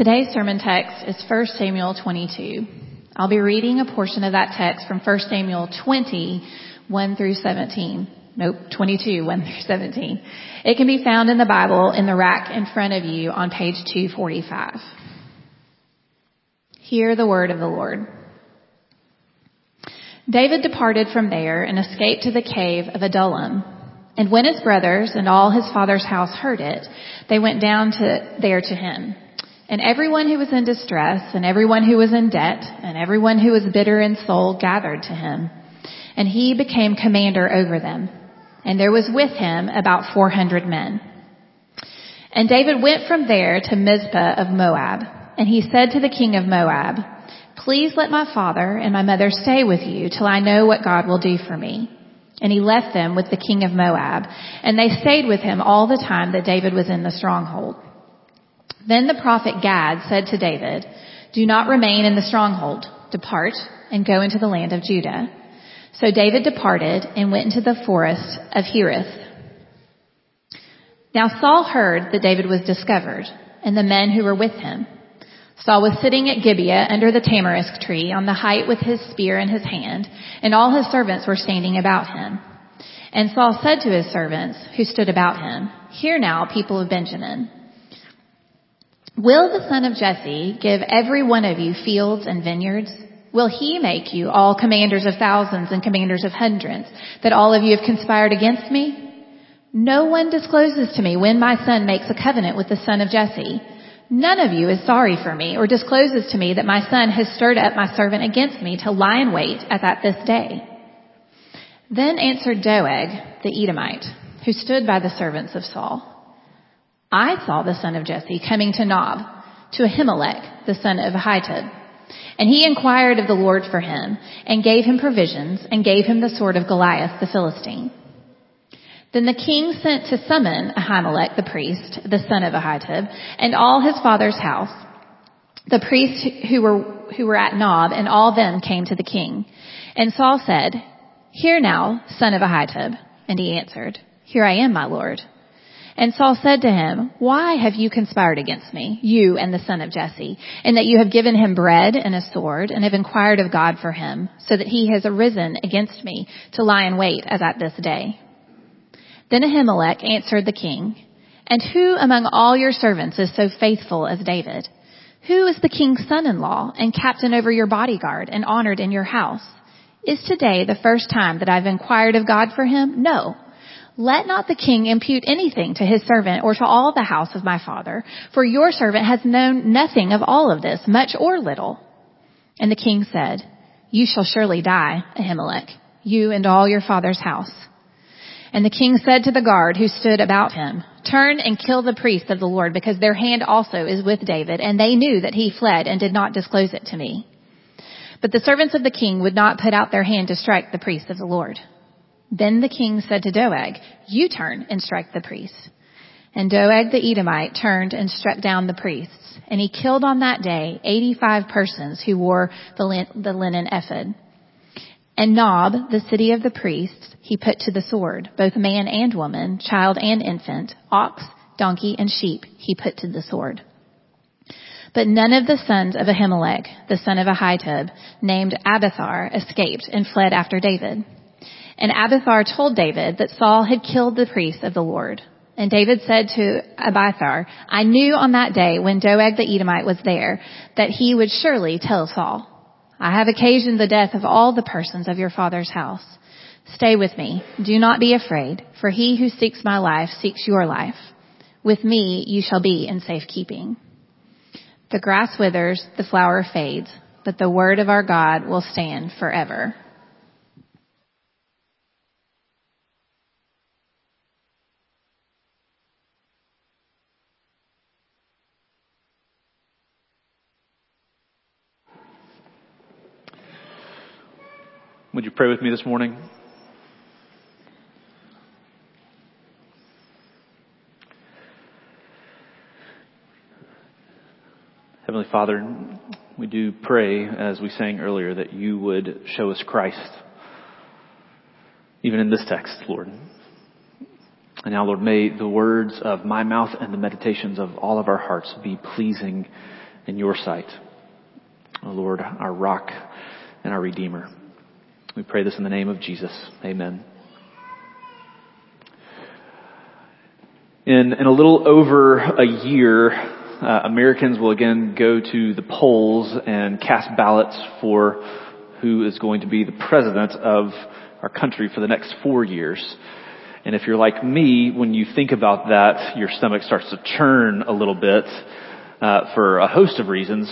Today's sermon text is 1 Samuel 22. I'll be reading a portion of that text from 1 Samuel 20, 1 through 17. Nope, 22, 1 through 17. It can be found in the Bible in the rack in front of you on page 245. Hear the word of the Lord. David departed from there and escaped to the cave of Adullam. And when his brothers and all his father's house heard it, they went down to there to him. And everyone who was in distress and everyone who was in debt and everyone who was bitter in soul gathered to him. And he became commander over them. And there was with him about 400 men. And David went from there to Mizpah of Moab. And he said to the king of Moab, Please let my father and my mother stay with you till I know what God will do for me. And he left them with the king of Moab. And they stayed with him all the time that David was in the stronghold. Then the prophet Gad said to David, Do not remain in the stronghold. Depart and go into the land of Judah. So David departed and went into the forest of Hereth. Now Saul heard that David was discovered and the men who were with him. Saul was sitting at Gibeah under the tamarisk tree on the height with his spear in his hand, and all his servants were standing about him. And Saul said to his servants who stood about him, Hear now, people of Benjamin. Will the son of Jesse give every one of you fields and vineyards? Will he make you all commanders of thousands and commanders of hundreds, that all of you have conspired against me? No one discloses to me when my son makes a covenant with the son of Jesse. None of you is sorry for me or discloses to me that my son has stirred up my servant against me to lie in wait as at this day. Then answered Doeg, the Edomite, who stood by the servants of Saul. I saw the son of Jesse coming to Nob, to Ahimelech, the son of Ahitub. And he inquired of the Lord for him, and gave him provisions, and gave him the sword of Goliath the Philistine. Then the king sent to summon Ahimelech the priest, the son of Ahitub, and all his father's house. The priests who were, who were at Nob, and all them came to the king. And Saul said, Hear now, son of Ahitub. And he answered, Here I am, my lord. And Saul said to him, Why have you conspired against me, you and the son of Jesse, in that you have given him bread and a sword, and have inquired of God for him, so that he has arisen against me to lie in wait as at this day? Then Ahimelech answered the king, And who among all your servants is so faithful as David? Who is the king's son-in-law and captain over your bodyguard and honored in your house? Is today the first time that I've inquired of God for him? No. Let not the king impute anything to his servant or to all the house of my father, for your servant has known nothing of all of this, much or little. And the king said, You shall surely die, Ahimelech, you and all your father's house. And the king said to the guard who stood about him, Turn and kill the priests of the Lord, because their hand also is with David, and they knew that he fled and did not disclose it to me. But the servants of the king would not put out their hand to strike the priests of the Lord. Then the king said to Doeg, You turn and strike the priests. And Doeg the Edomite turned and struck down the priests. And he killed on that day 85 persons who wore the, linen ephod. And Nob, the city of the priests, he put to the sword, both man and woman, child and infant, ox, donkey, and sheep he put to the sword. But none of the sons of Ahimelech, the son of Ahitub, named Abiathar, escaped and fled after David. And Abiathar told David that Saul had killed the priests of the Lord. And David said to Abiathar, I knew on that day when Doeg the Edomite was there that he would surely tell Saul, I have occasioned the death of all the persons of your father's house. Stay with me. Do not be afraid, for he who seeks my life seeks your life. With me you shall be in safe keeping. The grass withers, the flower fades, but the word of our God will stand forever. Would you pray with me this morning? Heavenly Father, we do pray, as we sang earlier, that you would show us Christ, even in this text, Lord. And now, Lord, may the words of my mouth and the meditations of all of our hearts be pleasing in your sight. O Lord, our rock and our redeemer. We pray this in the name of Jesus. Amen. In, in a little over a year, uh, Americans will again go to the polls and cast ballots for who is going to be the president of our country for the next four years. And if you're like me, when you think about that, your stomach starts to churn a little bit uh, for a host of reasons,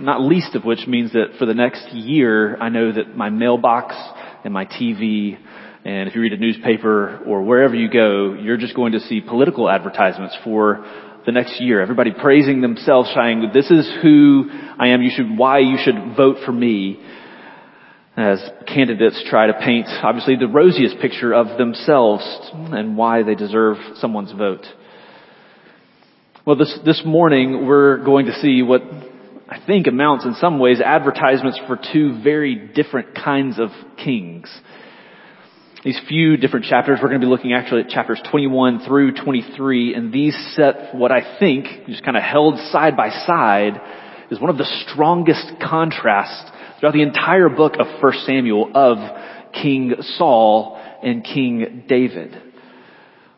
not least of which means that for the next year, I know that my mailbox and my TV and if you read a newspaper or wherever you go, you're just going to see political advertisements for the next year. Everybody praising themselves, saying, this is who I am. You should, why you should vote for me. As candidates try to paint, obviously, the rosiest picture of themselves and why they deserve someone's vote. Well, this, this morning we're going to see what I think amounts in some ways advertisements for two very different kinds of kings these few different chapters. We're going to be looking actually at chapters 21 through 23, and these set what I think, just kind of held side by side, is one of the strongest contrasts throughout the entire book of 1 Samuel of King Saul and King David.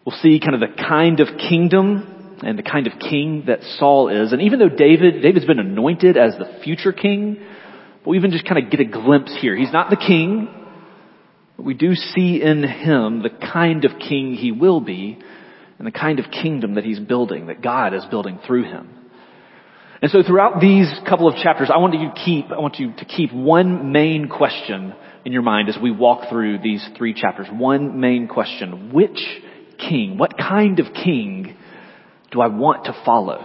We'll see kind of the kind of kingdom and the kind of king that Saul is. And even though David, David's been anointed as the future king, but we even just kind of get a glimpse here. He's not the king. But we do see in him the kind of king he will be and the kind of kingdom that he's building, that God is building through him. And so throughout these couple of chapters, I want you to keep, I want you to keep one main question in your mind as we walk through these three chapters. One main question. Which king, what kind of king do I want to follow?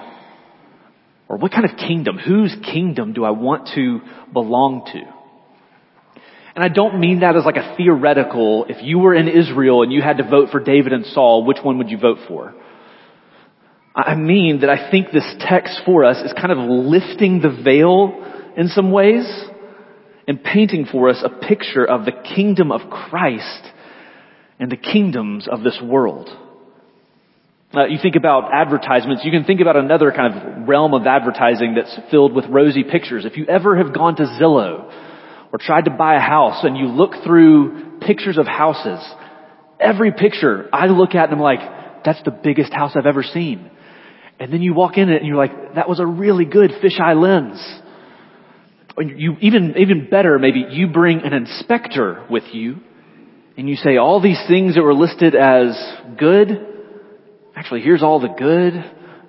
Or what kind of kingdom, whose kingdom do I want to belong to? And I don't mean that as like a theoretical, if you were in Israel and you had to vote for David and Saul, which one would you vote for? I mean that I think this text for us is kind of lifting the veil in some ways and painting for us a picture of the kingdom of Christ and the kingdoms of this world. Uh, you think about advertisements, you can think about another kind of realm of advertising that's filled with rosy pictures. If you ever have gone to Zillow or tried to buy a house and you look through pictures of houses, every picture I look at and I'm like, that's the biggest house I've ever seen. And then you walk in it and you're like, that was a really good fisheye lens. And You, even, even better, maybe you bring an inspector with you and you say all these things that were listed as good, actually here's all the good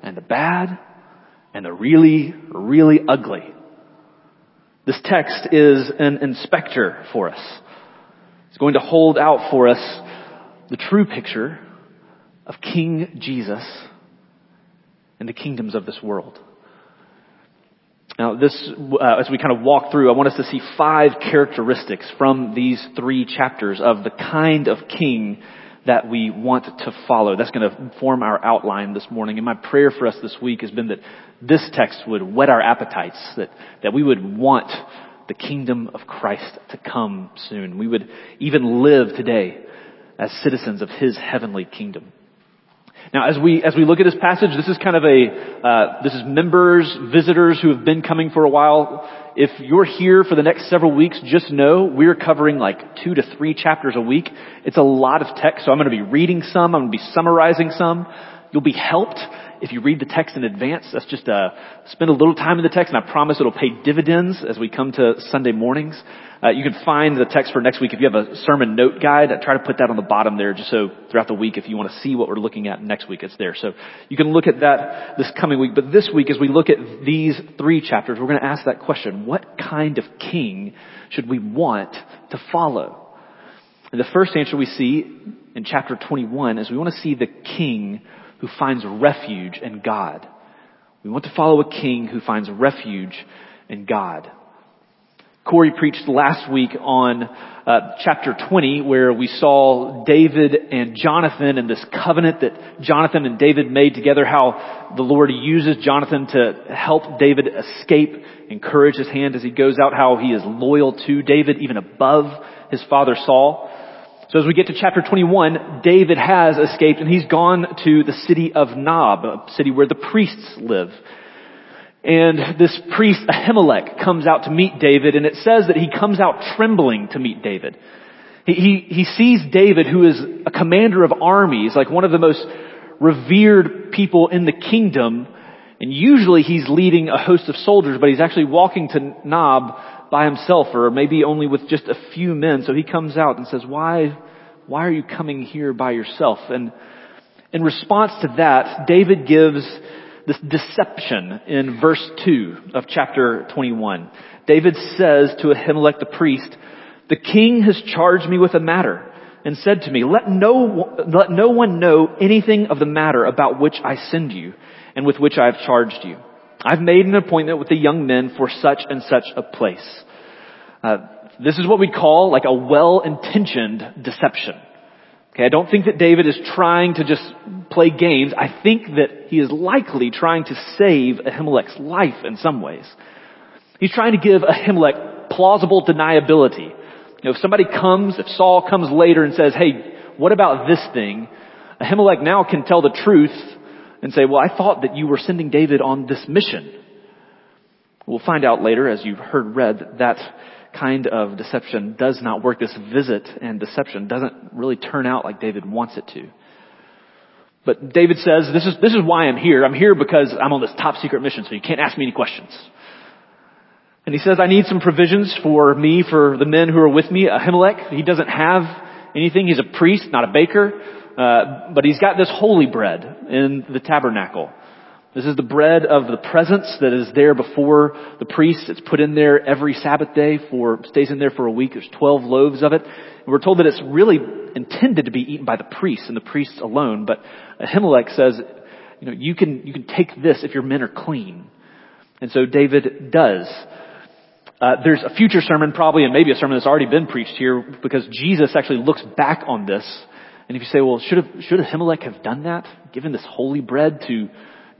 and the bad and the really, really ugly. This text is an inspector for us. It's going to hold out for us the true picture of King Jesus and the kingdoms of this world. Now, this, uh, as we kind of walk through, I want us to see five characteristics from these three chapters of the kind of king that we want to follow. That's going to form our outline this morning. And my prayer for us this week has been that this text would whet our appetites, that, that we would want the kingdom of Christ to come soon. We would even live today as citizens of His heavenly kingdom. Now, as we as we look at this passage, this is kind of a uh, this is members, visitors who have been coming for a while. If you're here for the next several weeks, just know we're covering like two to three chapters a week. It's a lot of text, so I'm going to be reading some. I'm going to be summarizing some. You'll be helped if you read the text in advance, that's just uh, spend a little time in the text, and I promise it'll pay dividends as we come to Sunday mornings. Uh, you can find the text for next week if you have a sermon note guide. I try to put that on the bottom there, just so throughout the week, if you want to see what we're looking at next week, it's there. So you can look at that this coming week. But this week, as we look at these three chapters, we're going to ask that question: What kind of king should we want to follow? And the first answer we see in chapter 21 is we want to see the king who finds refuge in God. We want to follow a king who finds refuge in God. Corey preached last week on uh, chapter 20 where we saw David and Jonathan and this covenant that Jonathan and David made together, how the Lord uses Jonathan to help David escape, encourage his hand as he goes out, how he is loyal to David even above his father Saul. So as we get to chapter 21, David has escaped and he's gone to the city of Nob, a city where the priests live. And this priest Ahimelech comes out to meet David and it says that he comes out trembling to meet David. He, he, he sees David who is a commander of armies, like one of the most revered people in the kingdom. And usually he's leading a host of soldiers, but he's actually walking to Nob by himself or maybe only with just a few men. So he comes out and says, why, why are you coming here by yourself? And in response to that, David gives this deception in verse 2 of chapter 21. David says to Ahimelech the priest, the king has charged me with a matter and said to me, let no, let no one know anything of the matter about which I send you and with which I have charged you. I've made an appointment with the young men for such and such a place. Uh, this is what we call like a well-intentioned deception. Okay, I don't think that David is trying to just play games. I think that he is likely trying to save Ahimelech's life in some ways. He's trying to give Ahimelech plausible deniability. You know, if somebody comes, if Saul comes later and says, hey, what about this thing? Ahimelech now can tell the truth and say, well, I thought that you were sending David on this mission. We'll find out later, as you've heard read, that kind of deception does not work. This visit and deception doesn't really turn out like David wants it to. But David says, this is, this is why I'm here. I'm here because I'm on this top secret mission, so you can't ask me any questions. And he says, I need some provisions for me, for the men who are with me. Ahimelech, he doesn't have anything. He's a priest, not a baker. Uh, but he's got this holy bread in the tabernacle. This is the bread of the presence that is there before the priest. It's put in there every Sabbath day for, stays in there for a week. There's 12 loaves of it. And we're told that it's really intended to be eaten by the priests and the priests alone. But Ahimelech says, you know, you can, you can take this if your men are clean. And so David does. Uh, there's a future sermon probably and maybe a sermon that's already been preached here because Jesus actually looks back on this. And if you say, well, should have, should Ahimelech have done that? Given this holy bread to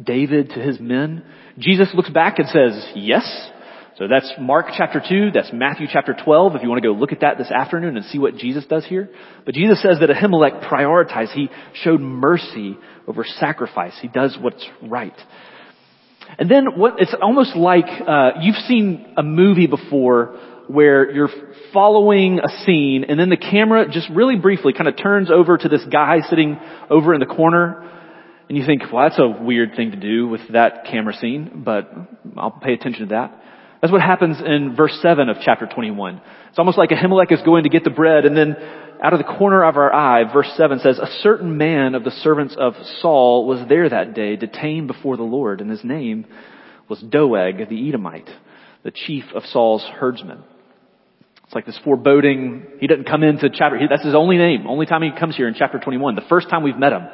David to his men? Jesus looks back and says, yes. So that's Mark chapter 2, that's Matthew chapter 12, if you want to go look at that this afternoon and see what Jesus does here. But Jesus says that Ahimelech prioritized, he showed mercy over sacrifice. He does what's right. And then what, it's almost like, uh, you've seen a movie before where you're following a scene and then the camera just really briefly kind of turns over to this guy sitting over in the corner and you think, well, that's a weird thing to do with that camera scene, but I'll pay attention to that. That's what happens in verse 7 of chapter 21. It's almost like Ahimelech is going to get the bread and then out of the corner of our eye, verse 7 says, A certain man of the servants of Saul was there that day, detained before the Lord, and his name was Doeg the Edomite, the chief of Saul's herdsmen. It's like this foreboding, he doesn't come into chapter, that's his only name, only time he comes here in chapter 21, the first time we've met him.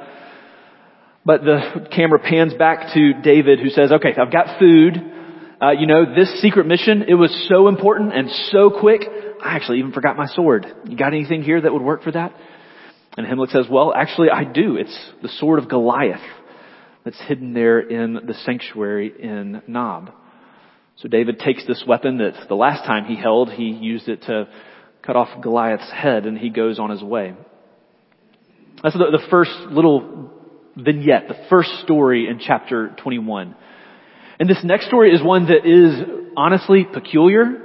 But the camera pans back to David who says, okay, I've got food. Uh, you know, this secret mission, it was so important and so quick, I actually even forgot my sword. You got anything here that would work for that? And Ahimelech says, well, actually I do. It's the sword of Goliath that's hidden there in the sanctuary in Nob. So David takes this weapon that the last time he held, he used it to cut off Goliath's head and he goes on his way. That's the, the first little vignette, the first story in chapter 21. And this next story is one that is honestly peculiar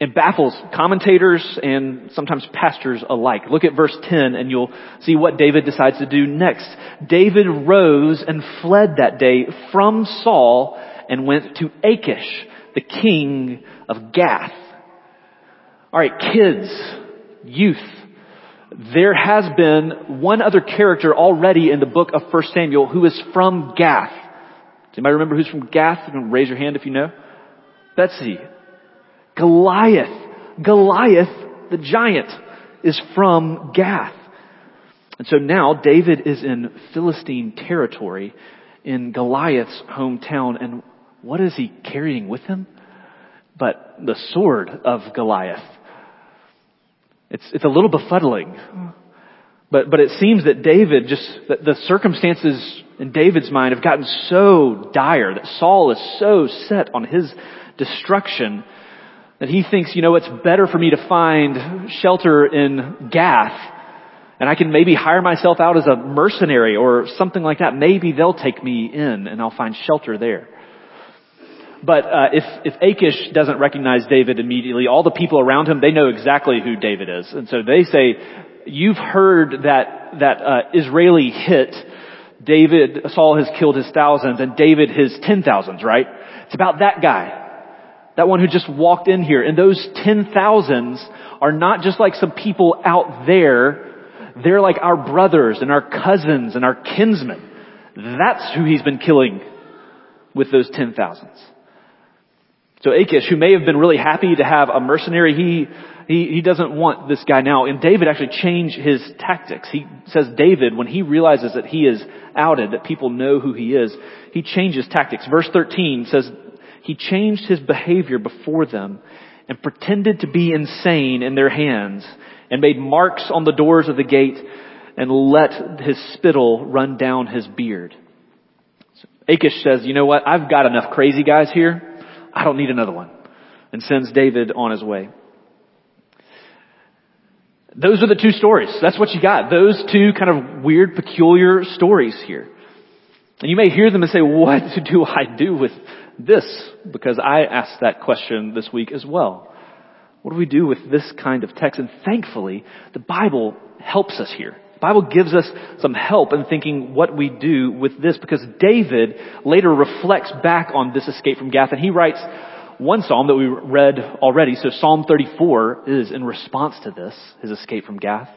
and baffles commentators and sometimes pastors alike. Look at verse 10 and you'll see what David decides to do next. David rose and fled that day from Saul and went to Achish, the king of Gath. Alright, kids, youth, there has been one other character already in the book of 1 Samuel who is from Gath. Does anybody remember who's from Gath? Raise your hand if you know. Betsy. Goliath. Goliath, the giant, is from Gath. And so now David is in Philistine territory in Goliath's hometown. And what is he carrying with him? But the sword of Goliath. It's, it's a little befuddling. But, but it seems that David just, that the circumstances in David's mind have gotten so dire that Saul is so set on his destruction that he thinks, you know, it's better for me to find shelter in Gath and I can maybe hire myself out as a mercenary or something like that. Maybe they'll take me in and I'll find shelter there. But uh, if if Achish doesn't recognize David immediately, all the people around him they know exactly who David is, and so they say, "You've heard that that uh, Israeli hit." David, Saul has killed his thousands and David his ten thousands, right? It's about that guy. That one who just walked in here. And those ten thousands are not just like some people out there. They're like our brothers and our cousins and our kinsmen. That's who he's been killing with those ten thousands. So Achish, who may have been really happy to have a mercenary, he, he, he doesn't want this guy now. And David actually changed his tactics. He says David, when he realizes that he is outed, that people know who he is, he changes tactics. Verse 13 says, he changed his behavior before them and pretended to be insane in their hands and made marks on the doors of the gate and let his spittle run down his beard. So Achish says, you know what? I've got enough crazy guys here. I don't need another one. And sends David on his way. Those are the two stories. That's what you got. Those two kind of weird, peculiar stories here. And you may hear them and say, what do I do with this? Because I asked that question this week as well. What do we do with this kind of text? And thankfully, the Bible helps us here. Bible gives us some help in thinking what we do with this because David later reflects back on this escape from Gath and he writes one psalm that we read already. So Psalm 34 is in response to this, his escape from Gath.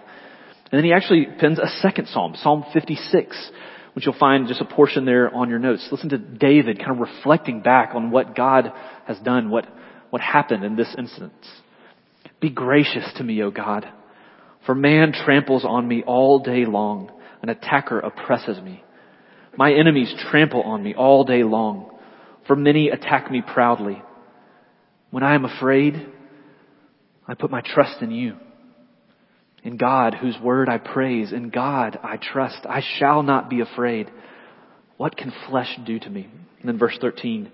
And then he actually pens a second psalm, Psalm 56, which you'll find just a portion there on your notes. Listen to David kind of reflecting back on what God has done, what, what happened in this instance. Be gracious to me, O God, for man tramples on me all day long. An attacker oppresses me. My enemies trample on me all day long, for many attack me proudly. When I am afraid, I put my trust in you. In God, whose word I praise, in God I trust. I shall not be afraid. What can flesh do to me? And then verse 13,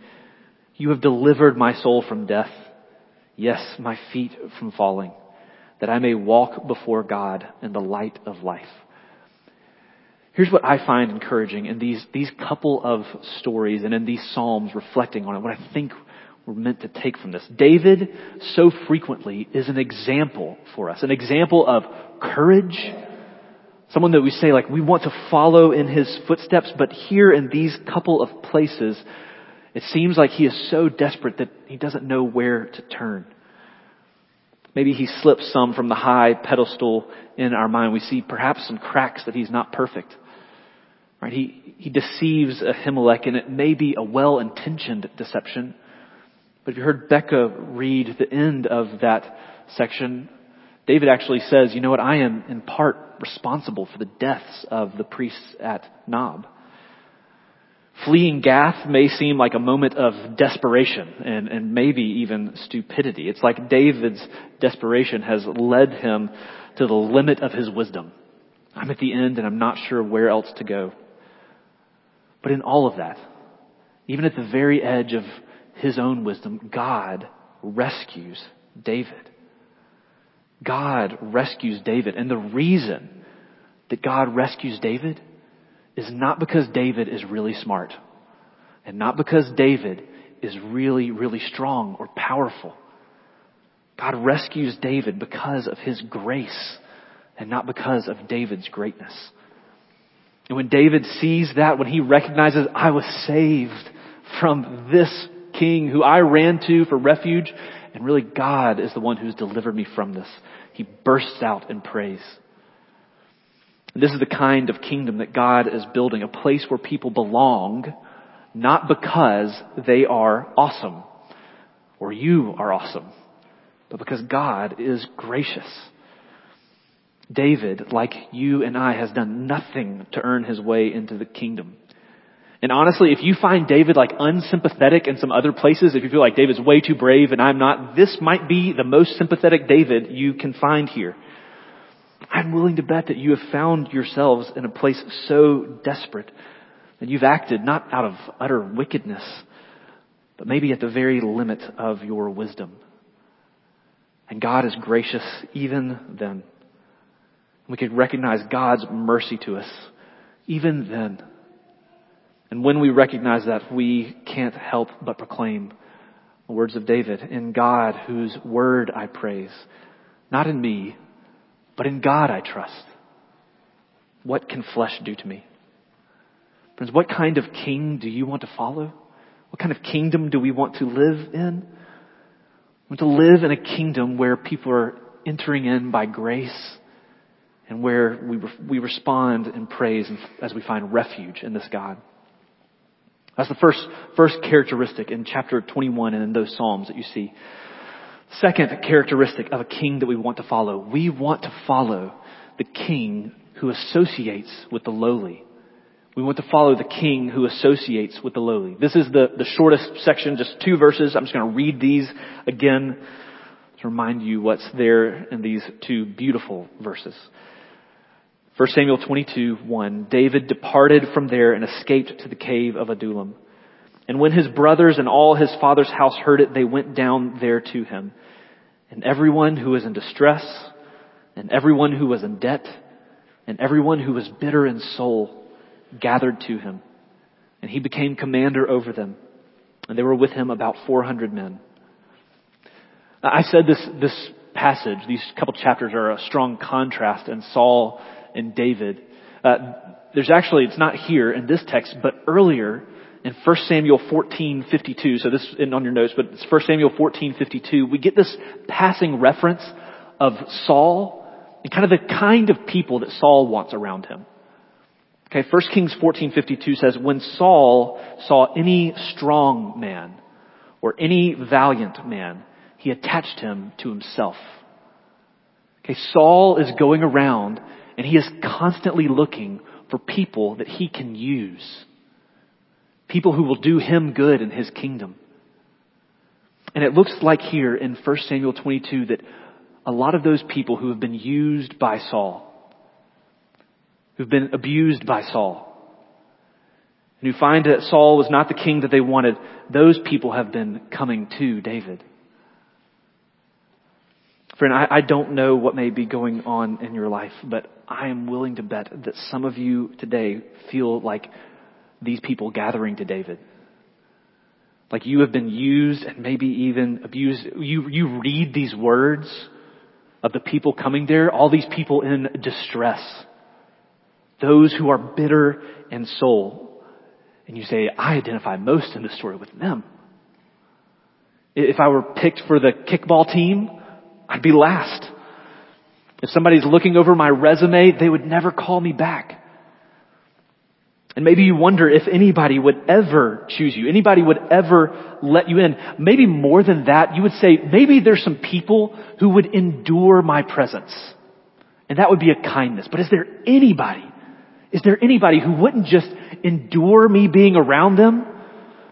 you have delivered my soul from death. Yes, my feet from falling, that I may walk before God in the light of life. Here's what I find encouraging in these, these couple of stories and in these Psalms reflecting on it, what I think we're meant to take from this. David so frequently is an example for us, an example of courage, someone that we say like we want to follow in his footsteps, but here in these couple of places, it seems like he is so desperate that he doesn't know where to turn. Maybe he slips some from the high pedestal in our mind. We see perhaps some cracks that he's not perfect. Right? He, he deceives Ahimelech and it may be a well-intentioned deception. But if you heard Becca read the end of that section, David actually says, you know what, I am in part responsible for the deaths of the priests at Nob. Fleeing Gath may seem like a moment of desperation and, and maybe even stupidity. It's like David's desperation has led him to the limit of his wisdom. I'm at the end and I'm not sure where else to go. But in all of that, even at the very edge of his own wisdom, God rescues David. God rescues David. And the reason that God rescues David is not because David is really smart and not because David is really, really strong or powerful. God rescues David because of his grace and not because of David's greatness. And when David sees that, when he recognizes, I was saved from this king who I ran to for refuge, and really God is the one who's delivered me from this. He bursts out in praise. This is the kind of kingdom that God is building, a place where people belong, not because they are awesome, or you are awesome, but because God is gracious. David, like you and I, has done nothing to earn his way into the kingdom. And honestly, if you find David like unsympathetic in some other places, if you feel like David's way too brave and I'm not, this might be the most sympathetic David you can find here. I'm willing to bet that you have found yourselves in a place so desperate that you've acted not out of utter wickedness, but maybe at the very limit of your wisdom. And God is gracious even then. We could recognize God's mercy to us even then. And when we recognize that, we can't help but proclaim the words of David, in God whose word I praise, not in me, but in God I trust. What can flesh do to me? Friends, what kind of king do you want to follow? What kind of kingdom do we want to live in? We want to live in a kingdom where people are entering in by grace and where we, we respond in praise as we find refuge in this God. That's the first, first characteristic in chapter 21 and in those Psalms that you see. Second characteristic of a king that we want to follow. We want to follow the king who associates with the lowly. We want to follow the king who associates with the lowly. This is the, the shortest section, just two verses. I'm just going to read these again to remind you what's there in these two beautiful verses. 1 Samuel 22, 1. David departed from there and escaped to the cave of Adullam. And when his brothers and all his father's house heard it, they went down there to him. And everyone who was in distress, and everyone who was in debt, and everyone who was bitter in soul gathered to him. And he became commander over them. And there were with him about 400 men. I said this, this passage, these couple chapters are a strong contrast in Saul and David. Uh, there's actually, it's not here in this text, but earlier in 1 Samuel 14:52. So this isn't on your notes, but it's 1 Samuel 14:52. We get this passing reference of Saul and kind of the kind of people that Saul wants around him. Okay, 1 Kings 14:52 says, "When Saul saw any strong man or any valiant man, he attached him to himself." Okay, Saul is going around and he is constantly looking for people that he can use. People who will do him good in his kingdom. And it looks like here in 1 Samuel 22 that a lot of those people who have been used by Saul, who've been abused by Saul, and who find that Saul was not the king that they wanted, those people have been coming to David. Friend, I, I don't know what may be going on in your life, but I am willing to bet that some of you today feel like these people gathering to David. Like you have been used and maybe even abused. You, you read these words of the people coming there, all these people in distress. Those who are bitter in soul. And you say, I identify most in this story with them. If I were picked for the kickball team, I'd be last. If somebody's looking over my resume, they would never call me back. And maybe you wonder if anybody would ever choose you, anybody would ever let you in. Maybe more than that, you would say, maybe there's some people who would endure my presence. And that would be a kindness. But is there anybody, is there anybody who wouldn't just endure me being around them,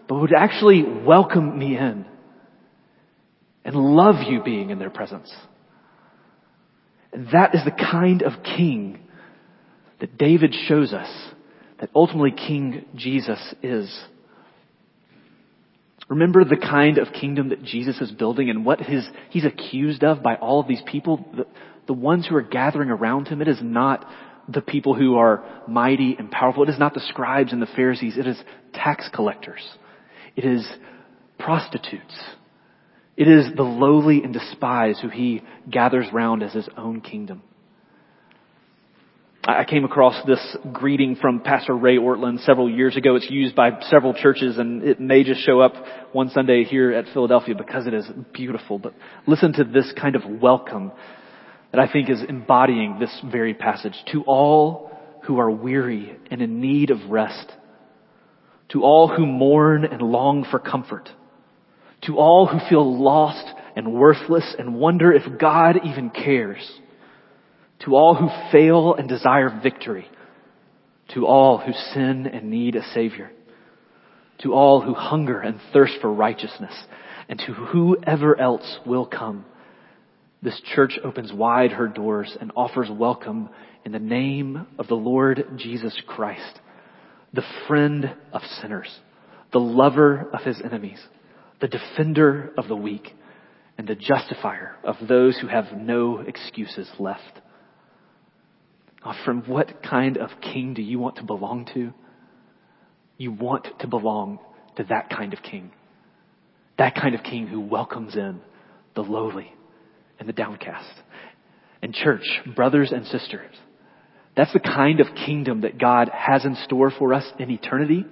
but would actually welcome me in? and love you being in their presence. And that is the kind of king that David shows us that ultimately King Jesus is. Remember the kind of kingdom that Jesus is building and what his, he's accused of by all of these people? The, the ones who are gathering around him, it is not the people who are mighty and powerful. It is not the scribes and the Pharisees. It is tax collectors. It is prostitutes. It is the lowly and despised who he gathers round as his own kingdom. I came across this greeting from Pastor Ray Ortlund several years ago. It's used by several churches and it may just show up one Sunday here at Philadelphia because it is beautiful. But listen to this kind of welcome that I think is embodying this very passage. To all who are weary and in need of rest. To all who mourn and long for comfort to all who feel lost and worthless and wonder if God even cares. To all who fail and desire victory. To all who sin and need a savior. To all who hunger and thirst for righteousness. And to whoever else will come. This church opens wide her doors and offers welcome in the name of the Lord Jesus Christ, the friend of sinners, the lover of his enemies the defender of the weak, and the justifier of those who have no excuses left. Oh, from what kind of king do you want to belong to? You want to belong to that kind of king. That kind of king who welcomes in the lowly and the downcast. And church, brothers and sisters, that's the kind of kingdom that God has in store for us in eternity.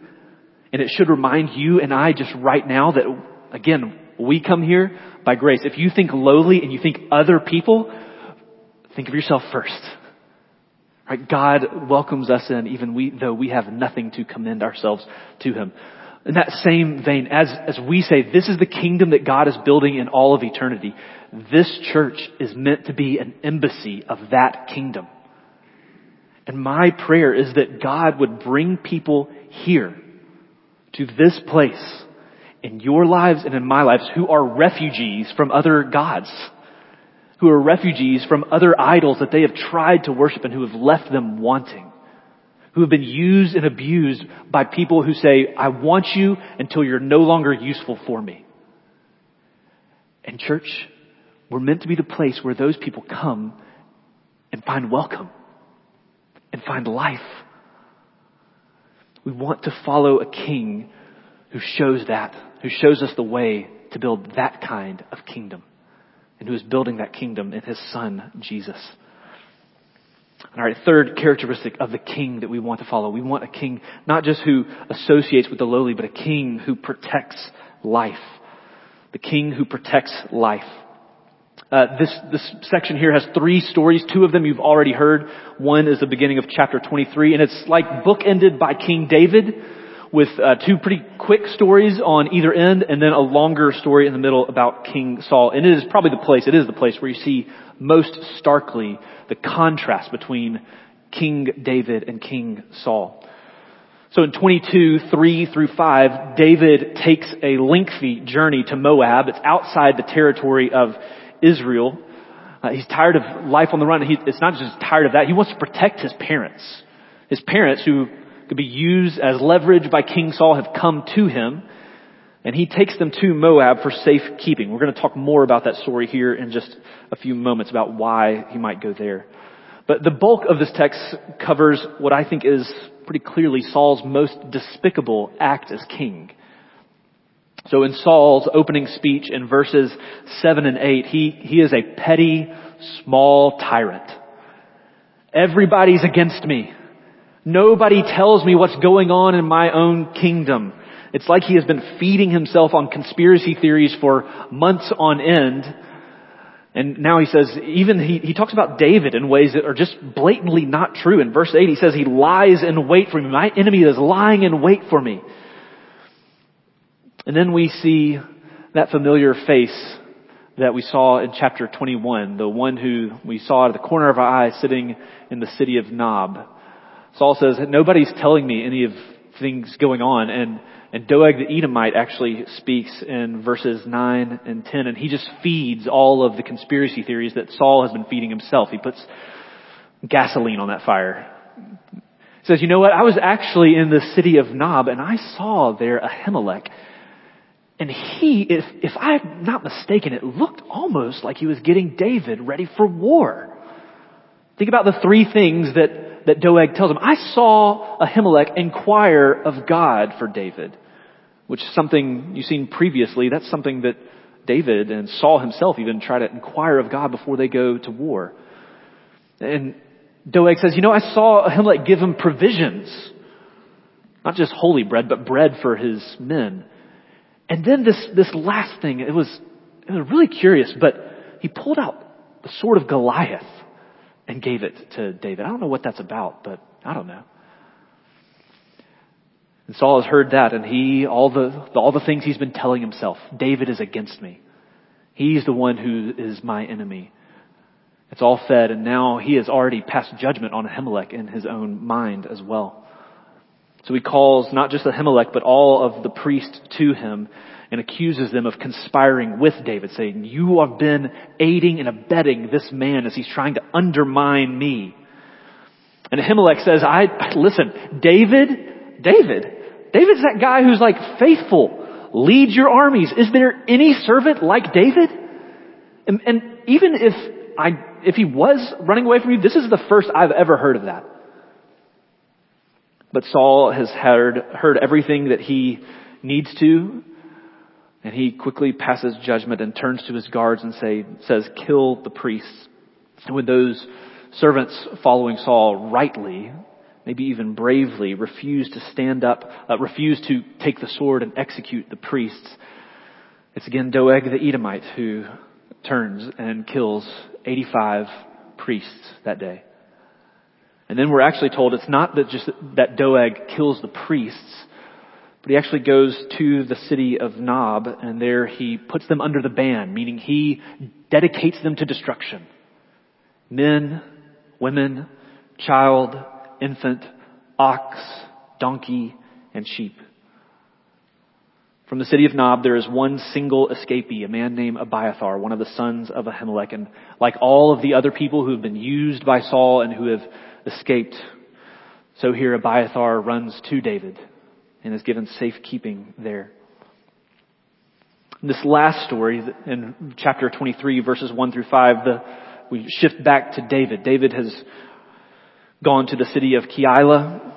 And it should remind you and I just right now that, again, we come here by grace. If you think lowly and you think other people, think of yourself first. Right? God welcomes us in even we, though we have nothing to commend ourselves to Him. In that same vein, as, as we say, this is the kingdom that God is building in all of eternity. This church is meant to be an embassy of that kingdom. And my prayer is that God would bring people here to this place in your lives and in my lives who are refugees from other gods who are refugees from other idols that they have tried to worship and who have left them wanting. Who have been used and abused by people who say, I want you until you're no longer useful for me. And church, we're meant to be the place where those people come and find welcome and find life. We want to follow a king who shows that, who shows us the way to build that kind of kingdom and who is building that kingdom in his son, Jesus. All right, third characteristic of the king that we want to follow. We want a king not just who associates with the lowly, but a king who protects life. The king who protects life. Uh, this this section here has three stories. Two of them you've already heard. One is the beginning of chapter 23, and it's like bookended by King David with uh, two pretty quick stories on either end and then a longer story in the middle about King Saul. And it is probably the place, it is the place where you see most starkly the contrast between King David and King Saul. So in 22, 3 through 5, David takes a lengthy journey to Moab. It's outside the territory of Israel. Uh, he's tired of life on the run. He, it's not just tired of that. He wants to protect his parents. His parents who could be used as leverage by King Saul have come to him. And he takes them to Moab for safekeeping. We're going to talk more about that story here in just a few moments about why he might go there. But the bulk of this text covers what I think is pretty clearly Saul's most despicable act as king. So in Saul's opening speech in verses 7 and 8, he, he is a petty, small tyrant. Everybody's against me. Nobody tells me what's going on in my own kingdom. It's like he has been feeding himself on conspiracy theories for months on end. And now he says, even he, he talks about David in ways that are just blatantly not true. In verse 8, he says, he lies in wait for me. My enemy is lying in wait for me. And then we see that familiar face that we saw in chapter 21, the one who we saw out of the corner of our eye sitting in the city of Nob. Saul says, nobody's telling me any of things going on. And, and Doeg the Edomite actually speaks in verses 9 and 10, and he just feeds all of the conspiracy theories that Saul has been feeding himself. He puts gasoline on that fire. He says, you know what? I was actually in the city of Nob, and I saw there Ahimelech. And he, if, if I'm not mistaken, it looked almost like he was getting David ready for war. Think about the three things that that Doeg tells him, I saw Ahimelech inquire of God for David, which is something you've seen previously. That's something that David and Saul himself even try to inquire of God before they go to war. And Doeg says, you know, I saw Ahimelech give him provisions. Not just holy bread, but bread for his men. And then this, this last thing, it was, it was really curious, but he pulled out the sword of Goliath and gave it to David. I don't know what that's about, but I don't know. And Saul has heard that and he, all the, all the things he's been telling himself, David is against me. He's the one who is my enemy. It's all fed and now he has already passed judgment on Ahimelech in his own mind as well. So he calls not just Ahimelech, but all of the priests to him and accuses them of conspiring with David, saying, you have been aiding and abetting this man as he's trying to undermine me. And Ahimelech says, I, listen, David, David, David's that guy who's like faithful, leads your armies. Is there any servant like David? And, and even if I, if he was running away from you, this is the first I've ever heard of that. But Saul has heard, heard everything that he needs to, and he quickly passes judgment and turns to his guards and say, says, kill the priests. And when those servants following Saul rightly, maybe even bravely, refuse to stand up, uh, refuse to take the sword and execute the priests, it's again Doeg the Edomite who turns and kills 85 priests that day. And then we're actually told it's not that just that Doeg kills the priests, but he actually goes to the city of Nob and there he puts them under the ban, meaning he dedicates them to destruction. Men, women, child, infant, ox, donkey, and sheep. From the city of Nob, there is one single escapee, a man named Abiathar, one of the sons of Ahimelech. And like all of the other people who have been used by Saul and who have escaped, so here Abiathar runs to David and is given safekeeping there. This last story in chapter 23 verses 1 through 5, the, we shift back to David. David has gone to the city of Keilah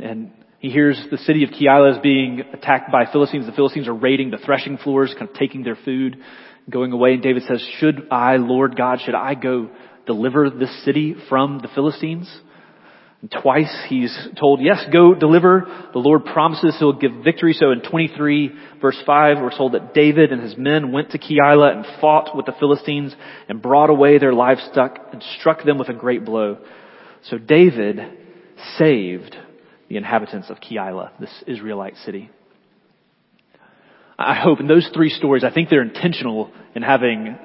and he hears the city of Keilah is being attacked by Philistines. The Philistines are raiding the threshing floors, kind of taking their food, going away. And David says, should I, Lord God, should I go deliver this city from the Philistines? Twice he's told, yes, go deliver. The Lord promises he'll give victory. So in 23 verse 5, we're told that David and his men went to Keilah and fought with the Philistines and brought away their livestock and struck them with a great blow. So David saved the inhabitants of Keilah, this Israelite city. I hope in those three stories, I think they're intentional in having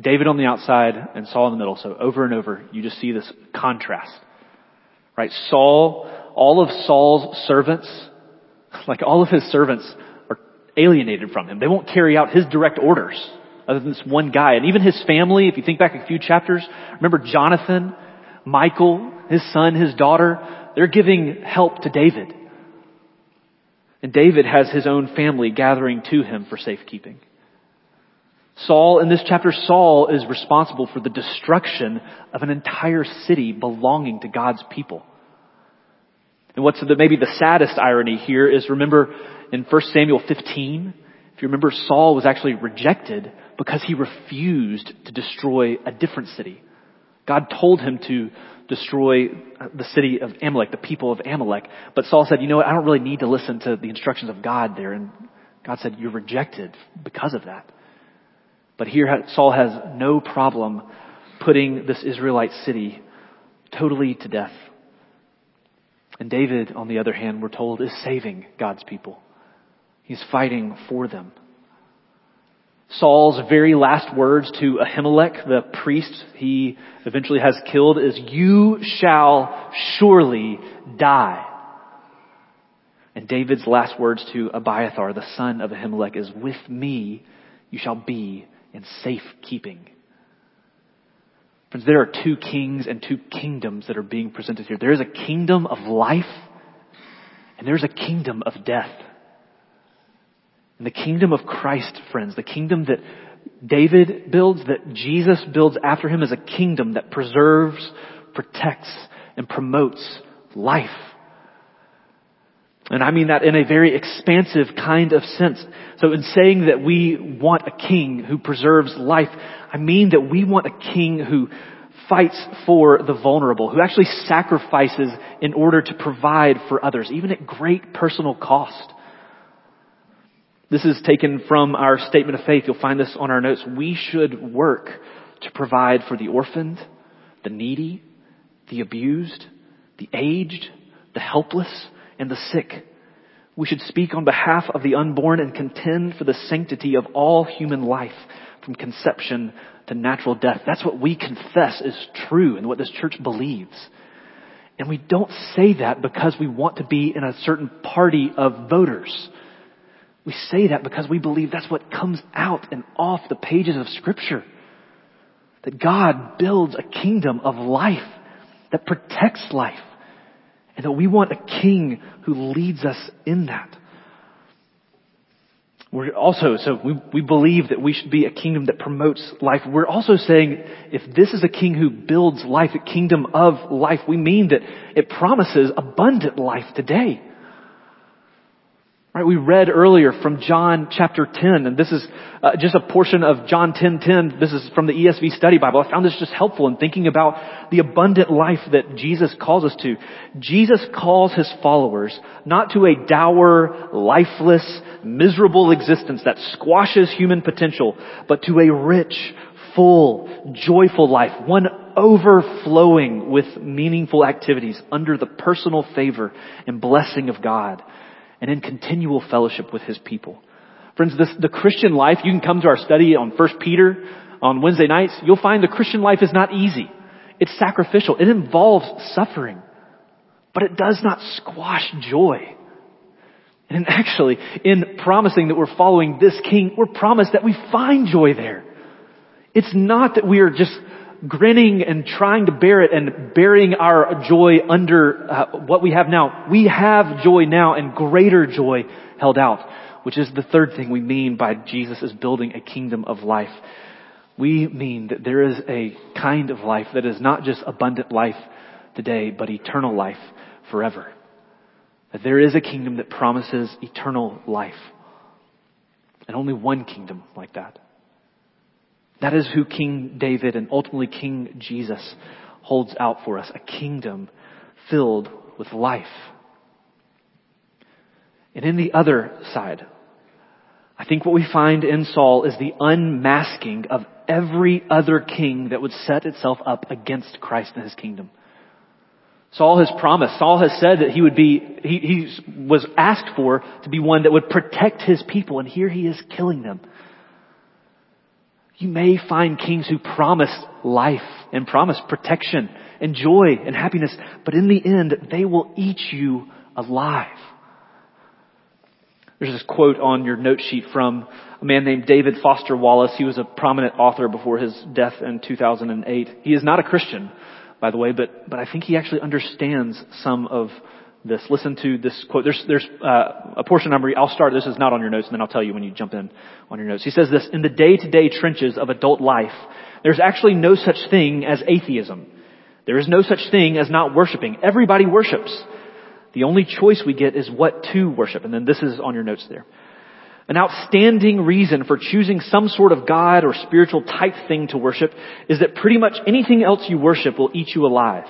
David on the outside and Saul in the middle. So over and over, you just see this contrast. Right? Saul, all of Saul's servants, like all of his servants are alienated from him. They won't carry out his direct orders other than this one guy. And even his family, if you think back a few chapters, remember Jonathan, Michal, his son, his daughter, they're giving help to David. And David has his own family gathering to him for safekeeping. Saul, in this chapter, Saul is responsible for the destruction of an entire city belonging to God's people. And what's the, maybe the saddest irony here is remember in 1 Samuel 15, if you remember, Saul was actually rejected because he refused to destroy a different city. God told him to destroy the city of Amalek, the people of Amalek. But Saul said, you know what, I don't really need to listen to the instructions of God there. And God said, you're rejected because of that. But here Saul has no problem putting this Israelite city totally to death. And David, on the other hand, we're told, is saving God's people. He's fighting for them. Saul's very last words to Ahimelech, the priest he eventually has killed, is, You shall surely die. And David's last words to Abiathar, the son of Ahimelech, is, With me you shall be in safekeeping. Friends, there are two kings and two kingdoms that are being presented here. There is a kingdom of life, and there's a kingdom of death. And the kingdom of Christ, friends, the kingdom that David builds, that Jesus builds after him is a kingdom that preserves, protects, and promotes life. And I mean that in a very expansive kind of sense. So in saying that we want a king who preserves life, I mean that we want a king who fights for the vulnerable, who actually sacrifices in order to provide for others, even at great personal cost. This is taken from our statement of faith. You'll find this on our notes. We should work to provide for the orphaned, the needy, the abused, the aged, the helpless, and the sick. We should speak on behalf of the unborn and contend for the sanctity of all human life from conception to natural death. That's what we confess is true and what this church believes. And we don't say that because we want to be in a certain party of voters. We say that because we believe that's what comes out and off the pages of Scripture. That God builds a kingdom of life that protects life. And that we want a king who leads us in that. We're also, so we, we believe that we should be a kingdom that promotes life. We're also saying if this is a king who builds life, a kingdom of life, we mean that it promises abundant life today. Right, we read earlier from John chapter 10, and this is uh, just a portion of John 10:10. 10, 10. This is from the ESV Study Bible. I found this just helpful in thinking about the abundant life that Jesus calls us to. Jesus calls his followers not to a dour, lifeless, miserable existence that squashes human potential, but to a rich, full, joyful life, one overflowing with meaningful activities under the personal favor and blessing of God and in continual fellowship with his people. Friends, this, the Christian life, you can come to our study on 1 Peter on Wednesday nights. You'll find the Christian life is not easy. It's sacrificial. It involves suffering. But it does not squash joy. And actually, in promising that we're following this king, we're promised that we find joy there. It's not that we are just grinning and trying to bear it and burying our joy under uh, what we have now. We have joy now and greater joy held out, which is the third thing we mean by Jesus is building a kingdom of life. We mean that there is a kind of life that is not just abundant life today, but eternal life forever. That there is a kingdom that promises eternal life. And only one kingdom like that. That is who King David and ultimately King Jesus holds out for us. A kingdom filled with life. And in the other side, I think what we find in Saul is the unmasking of every other king that would set itself up against Christ and his kingdom. Saul has promised, Saul has said that he would be, he, he was asked for to be one that would protect his people, and here he is killing them. You may find kings who promise life and promise protection and joy and happiness, but in the end, they will eat you alive. There's this quote on your note sheet from a man named David Foster Wallace. He was a prominent author before his death in 2008. He is not a Christian, by the way, but, but I think he actually understands some of this. Listen to this quote. There's, there's uh, a portion re- I'll start. This is not on your notes, and then I'll tell you when you jump in on your notes. He says this: In the day-to-day trenches of adult life, there's actually no such thing as atheism. There is no such thing as not worshiping. Everybody worships. The only choice we get is what to worship. And then this is on your notes there. An outstanding reason for choosing some sort of God or spiritual type thing to worship is that pretty much anything else you worship will eat you alive.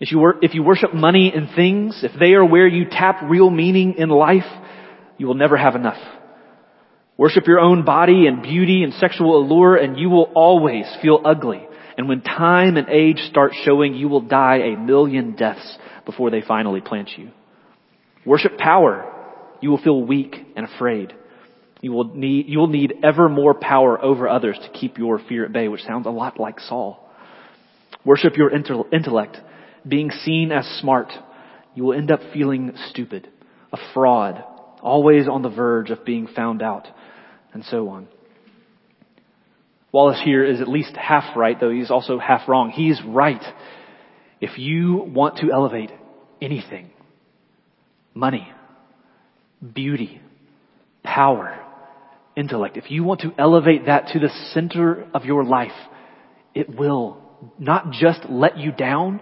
If you, if you worship money and things, if they are where you tap real meaning in life, you will never have enough. Worship your own body and beauty and sexual allure and you will always feel ugly. And when time and age start showing, you will die a million deaths before they finally plant you. Worship power. You will feel weak and afraid. You will need, you will need ever more power over others to keep your fear at bay, which sounds a lot like Saul. Worship your intellect being seen as smart, you will end up feeling stupid, a fraud, always on the verge of being found out, and so on. Wallace here is at least half right, though he's also half wrong. He's right. If you want to elevate anything, money, beauty, power, intellect, if you want to elevate that to the center of your life, it will not just let you down,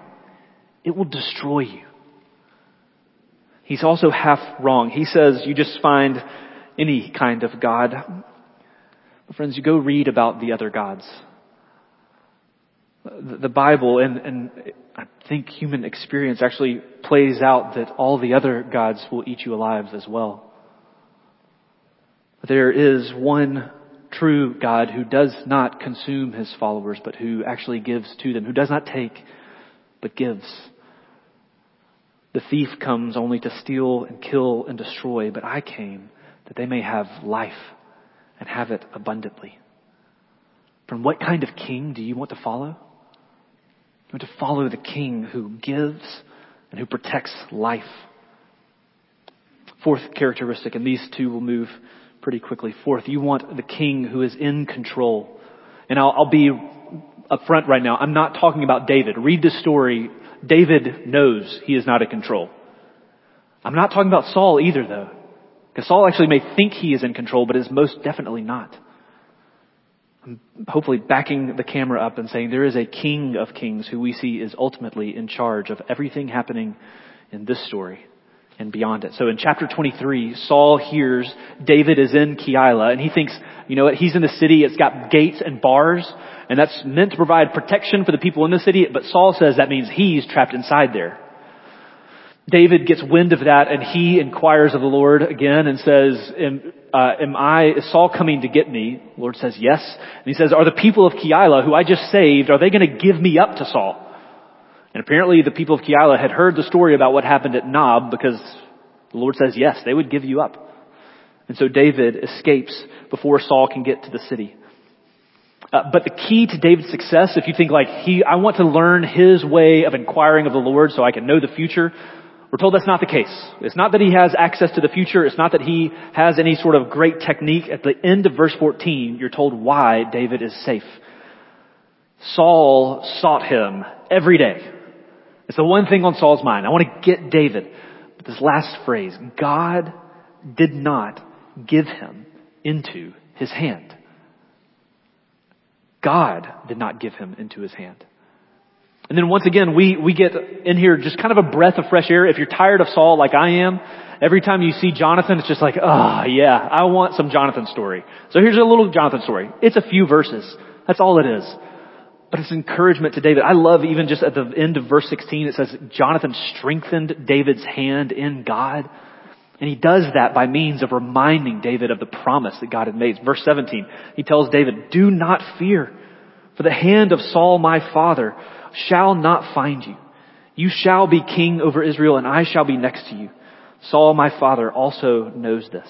it will destroy you. He's also half wrong. He says you just find any kind of God. But friends, you go read about the other gods. The Bible and, and I think human experience actually plays out that all the other gods will eat you alive as well. There is one true God who does not consume his followers, but who actually gives to them, who does not take, but gives. The thief comes only to steal and kill and destroy, but I came that they may have life and have it abundantly. From what kind of king do you want to follow? You want to follow the king who gives and who protects life. Fourth characteristic, and these two will move pretty quickly. Fourth, you want the king who is in control. And I'll, I'll be upfront right now. I'm not talking about David. Read the story David knows he is not in control. I'm not talking about Saul either though. Because Saul actually may think he is in control, but is most definitely not. I'm hopefully backing the camera up and saying there is a king of kings who we see is ultimately in charge of everything happening in this story and beyond it. So in chapter 23, Saul hears David is in Keilah and he thinks, you know what, he's in the city, it's got gates and bars, and that's meant to provide protection for the people in the city, but Saul says that means he's trapped inside there. David gets wind of that and he inquires of the Lord again and says, am, uh, am I, is Saul coming to get me? The Lord says, yes. And he says, are the people of Keilah who I just saved, are they going to give me up to Saul? And apparently the people of Keilah had heard the story about what happened at Nob because the Lord says, yes, they would give you up. And so David escapes before Saul can get to the city. Uh, but the key to David's success, if you think like he, I want to learn his way of inquiring of the Lord so I can know the future, we're told that's not the case. It's not that he has access to the future. It's not that he has any sort of great technique. At the end of verse 14, you're told why David is safe. Saul sought him every day. It's the one thing on Saul's mind. I want to get David. But this last phrase, God did not give him into his hand. God did not give him into his hand. And then once again, we, we get in here just kind of a breath of fresh air. If you're tired of Saul like I am, every time you see Jonathan, it's just like, ah, oh, yeah, I want some Jonathan story. So here's a little Jonathan story. It's a few verses. That's all it is. But it's encouragement to David. I love even just at the end of verse 16, it says, Jonathan strengthened David's hand in God. And he does that by means of reminding David of the promise that God had made. Verse 17, he tells David, do not fear, for the hand of Saul my father shall not find you. You shall be king over Israel and I shall be next to you. Saul, my father, also knows this.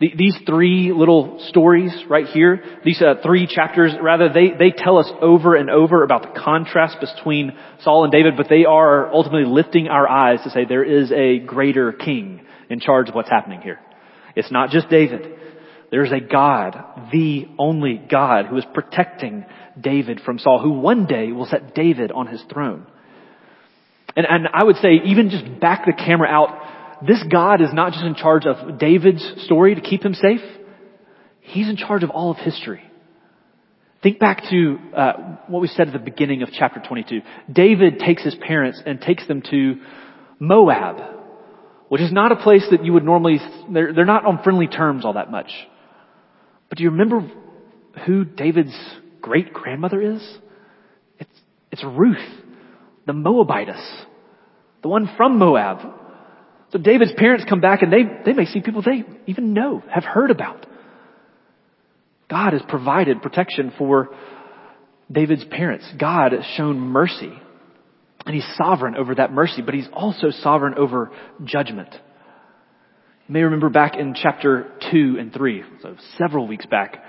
The, these three little stories right here, these uh, three chapters, rather, they, they tell us over and over about the contrast between Saul and David, but they are ultimately lifting our eyes to say there is a greater king in charge of what's happening here. It's not just David. There's a God, the only God, who is protecting David from Saul, who one day will set David on his throne. And, and I would say, even just back the camera out, this God is not just in charge of David's story to keep him safe. He's in charge of all of history. Think back to uh, what we said at the beginning of chapter 22. David takes his parents and takes them to Moab, which is not a place that you would normally, they're, they're not on friendly terms all that much. But do you remember who David's great grandmother is? It's, it's Ruth, the Moabitess, the one from Moab. So David's parents come back and they, they may see people they even know, have heard about. God has provided protection for David's parents. God has shown mercy. And he's sovereign over that mercy, but he's also sovereign over judgment. You may remember back in chapter 2 and 3, so several weeks back,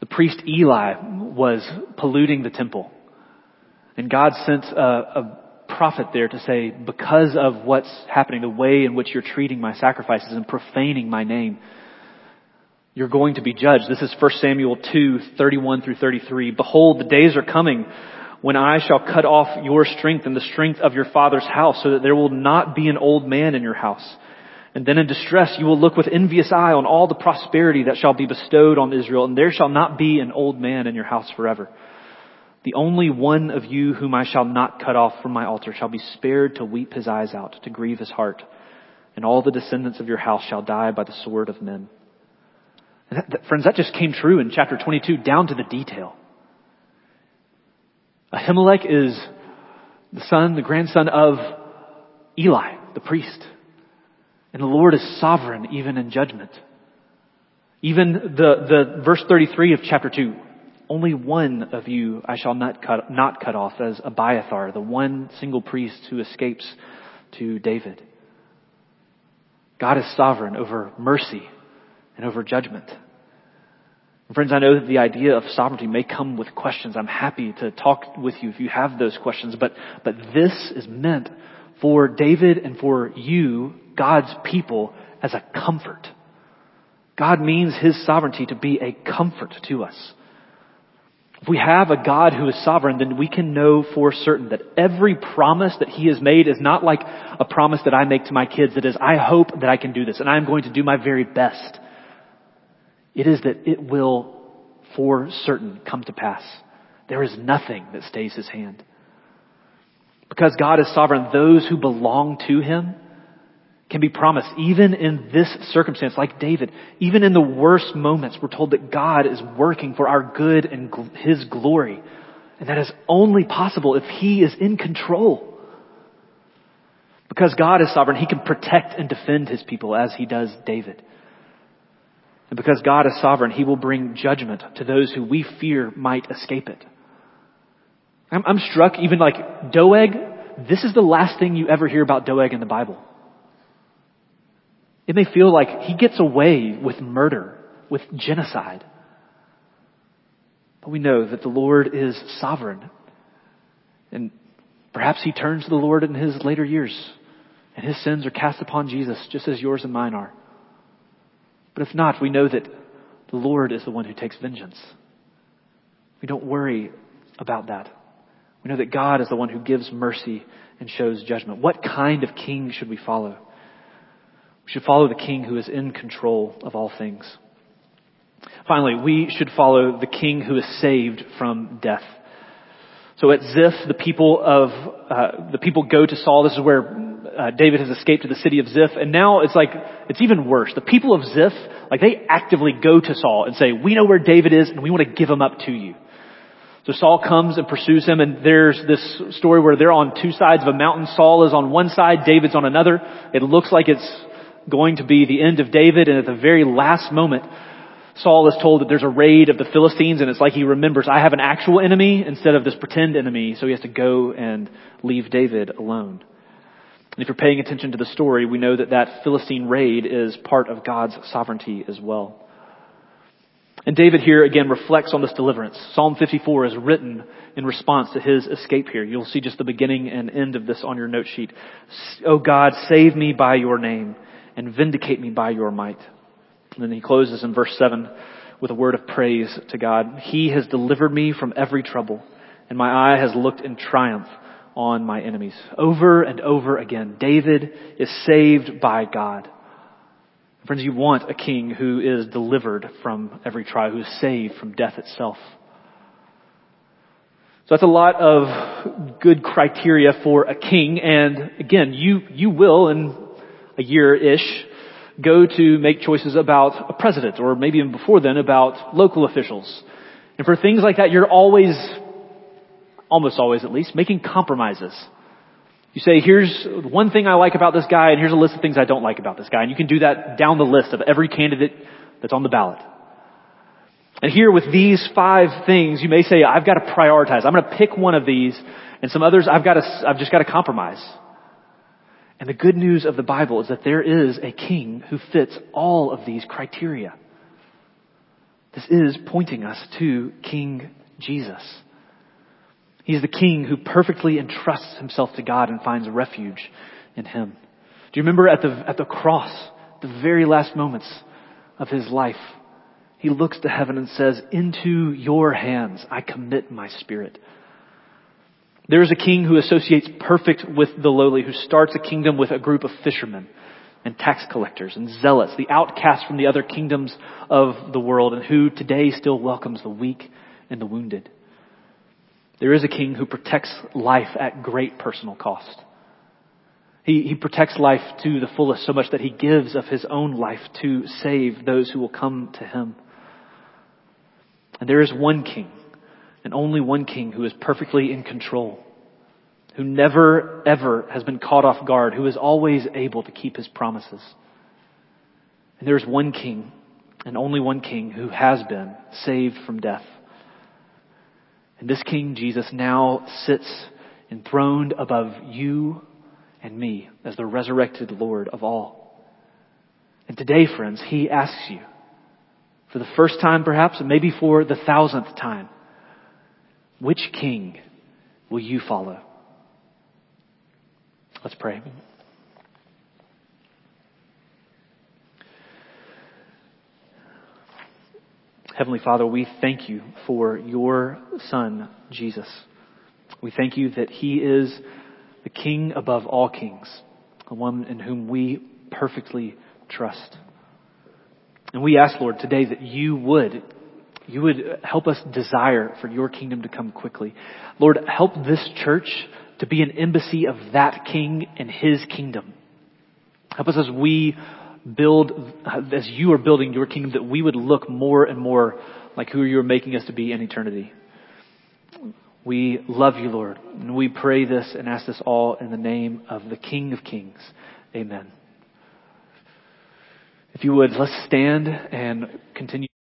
the priest Eli was polluting the temple. And God sent a, a prophet there to say, because of what's happening, the way in which you're treating my sacrifices and profaning my name, you're going to be judged. This is 1 Samuel 2, 31 through 33. Behold, the days are coming when I shall cut off your strength and the strength of your father's house so that there will not be an old man in your house and then in distress you will look with envious eye on all the prosperity that shall be bestowed on Israel, and there shall not be an old man in your house forever. The only one of you whom I shall not cut off from my altar shall be spared to weep his eyes out, to grieve his heart, and all the descendants of your house shall die by the sword of men. That, that, friends, that just came true in chapter 22 down to the detail. Ahimelech is the son, the grandson of Eli, the priest. And the Lord is sovereign even in judgment. Even the, the verse 33 of chapter 2, only one of you I shall not cut, not cut off as Abiathar, the one single priest who escapes to David. God is sovereign over mercy and over judgment. And friends, I know that the idea of sovereignty may come with questions. I'm happy to talk with you if you have those questions, but, but this is meant for David and for you God's people as a comfort. God means His sovereignty to be a comfort to us. If we have a God who is sovereign, then we can know for certain that every promise that He has made is not like a promise that I make to my kids that is, I hope that I can do this and I'm going to do my very best. It is that it will for certain come to pass. There is nothing that stays His hand. Because God is sovereign, those who belong to Him can be promised, even in this circumstance, like David, even in the worst moments, we're told that God is working for our good and His glory. And that is only possible if He is in control. Because God is sovereign, He can protect and defend His people as He does David. And because God is sovereign, He will bring judgment to those who we fear might escape it. I'm, I'm struck, even like Doeg, this is the last thing you ever hear about Doeg in the Bible. It may feel like he gets away with murder, with genocide. But we know that the Lord is sovereign. And perhaps he turns to the Lord in his later years, and his sins are cast upon Jesus, just as yours and mine are. But if not, we know that the Lord is the one who takes vengeance. We don't worry about that. We know that God is the one who gives mercy and shows judgment. What kind of king should we follow? We should follow the king who is in control of all things. Finally, we should follow the king who is saved from death. So at Ziph, the people of uh, the people go to Saul. This is where uh, David has escaped to the city of Ziph, and now it's like it's even worse. The people of Ziph, like they actively go to Saul and say, "We know where David is, and we want to give him up to you." So Saul comes and pursues him, and there's this story where they're on two sides of a mountain. Saul is on one side, David's on another. It looks like it's going to be the end of David, and at the very last moment, Saul is told that there's a raid of the Philistines, and it's like he remembers, I have an actual enemy instead of this pretend enemy, so he has to go and leave David alone. And if you're paying attention to the story, we know that that Philistine raid is part of God's sovereignty as well. And David here again reflects on this deliverance. Psalm 54 is written in response to his escape here. You'll see just the beginning and end of this on your note sheet. Oh God, save me by your name and vindicate me by your might. And then he closes in verse 7 with a word of praise to God. He has delivered me from every trouble, and my eye has looked in triumph on my enemies. Over and over again, David is saved by God. Friends, you want a king who is delivered from every trial, who is saved from death itself. So that's a lot of good criteria for a king, and again, you, you will, and a year-ish, go to make choices about a president, or maybe even before then about local officials. And for things like that, you're always, almost always at least, making compromises. You say, here's one thing I like about this guy, and here's a list of things I don't like about this guy. And you can do that down the list of every candidate that's on the ballot. And here with these five things, you may say, I've got to prioritize. I'm going to pick one of these, and some others I've got to, I've just got to compromise. And the good news of the Bible is that there is a king who fits all of these criteria. This is pointing us to King Jesus. He's the king who perfectly entrusts himself to God and finds refuge in him. Do you remember at the, at the cross, the very last moments of his life, he looks to heaven and says, into your hands I commit my spirit. There is a king who associates perfect with the lowly, who starts a kingdom with a group of fishermen and tax collectors and zealots, the outcasts from the other kingdoms of the world, and who today still welcomes the weak and the wounded. There is a king who protects life at great personal cost. He, he protects life to the fullest so much that he gives of his own life to save those who will come to him. And there is one king and only one king who is perfectly in control, who never ever has been caught off guard, who is always able to keep his promises. And there is one king and only one king who has been saved from death. And this king, Jesus, now sits enthroned above you and me as the resurrected Lord of all. And today, friends, he asks you, for the first time perhaps, and maybe for the thousandth time, which king will you follow? Let's pray. Heavenly Father, we thank you for your Son, Jesus. We thank you that he is the King above all kings, the one in whom we perfectly trust. And we ask, Lord, today that you would, you would help us desire for your kingdom to come quickly. Lord, help this church to be an embassy of that king and his kingdom. Help us as we build, as you are building your kingdom, that we would look more and more like who you are making us to be in eternity. We love you, Lord, and we pray this and ask this all in the name of the King of Kings. Amen. If you would, let's stand and continue.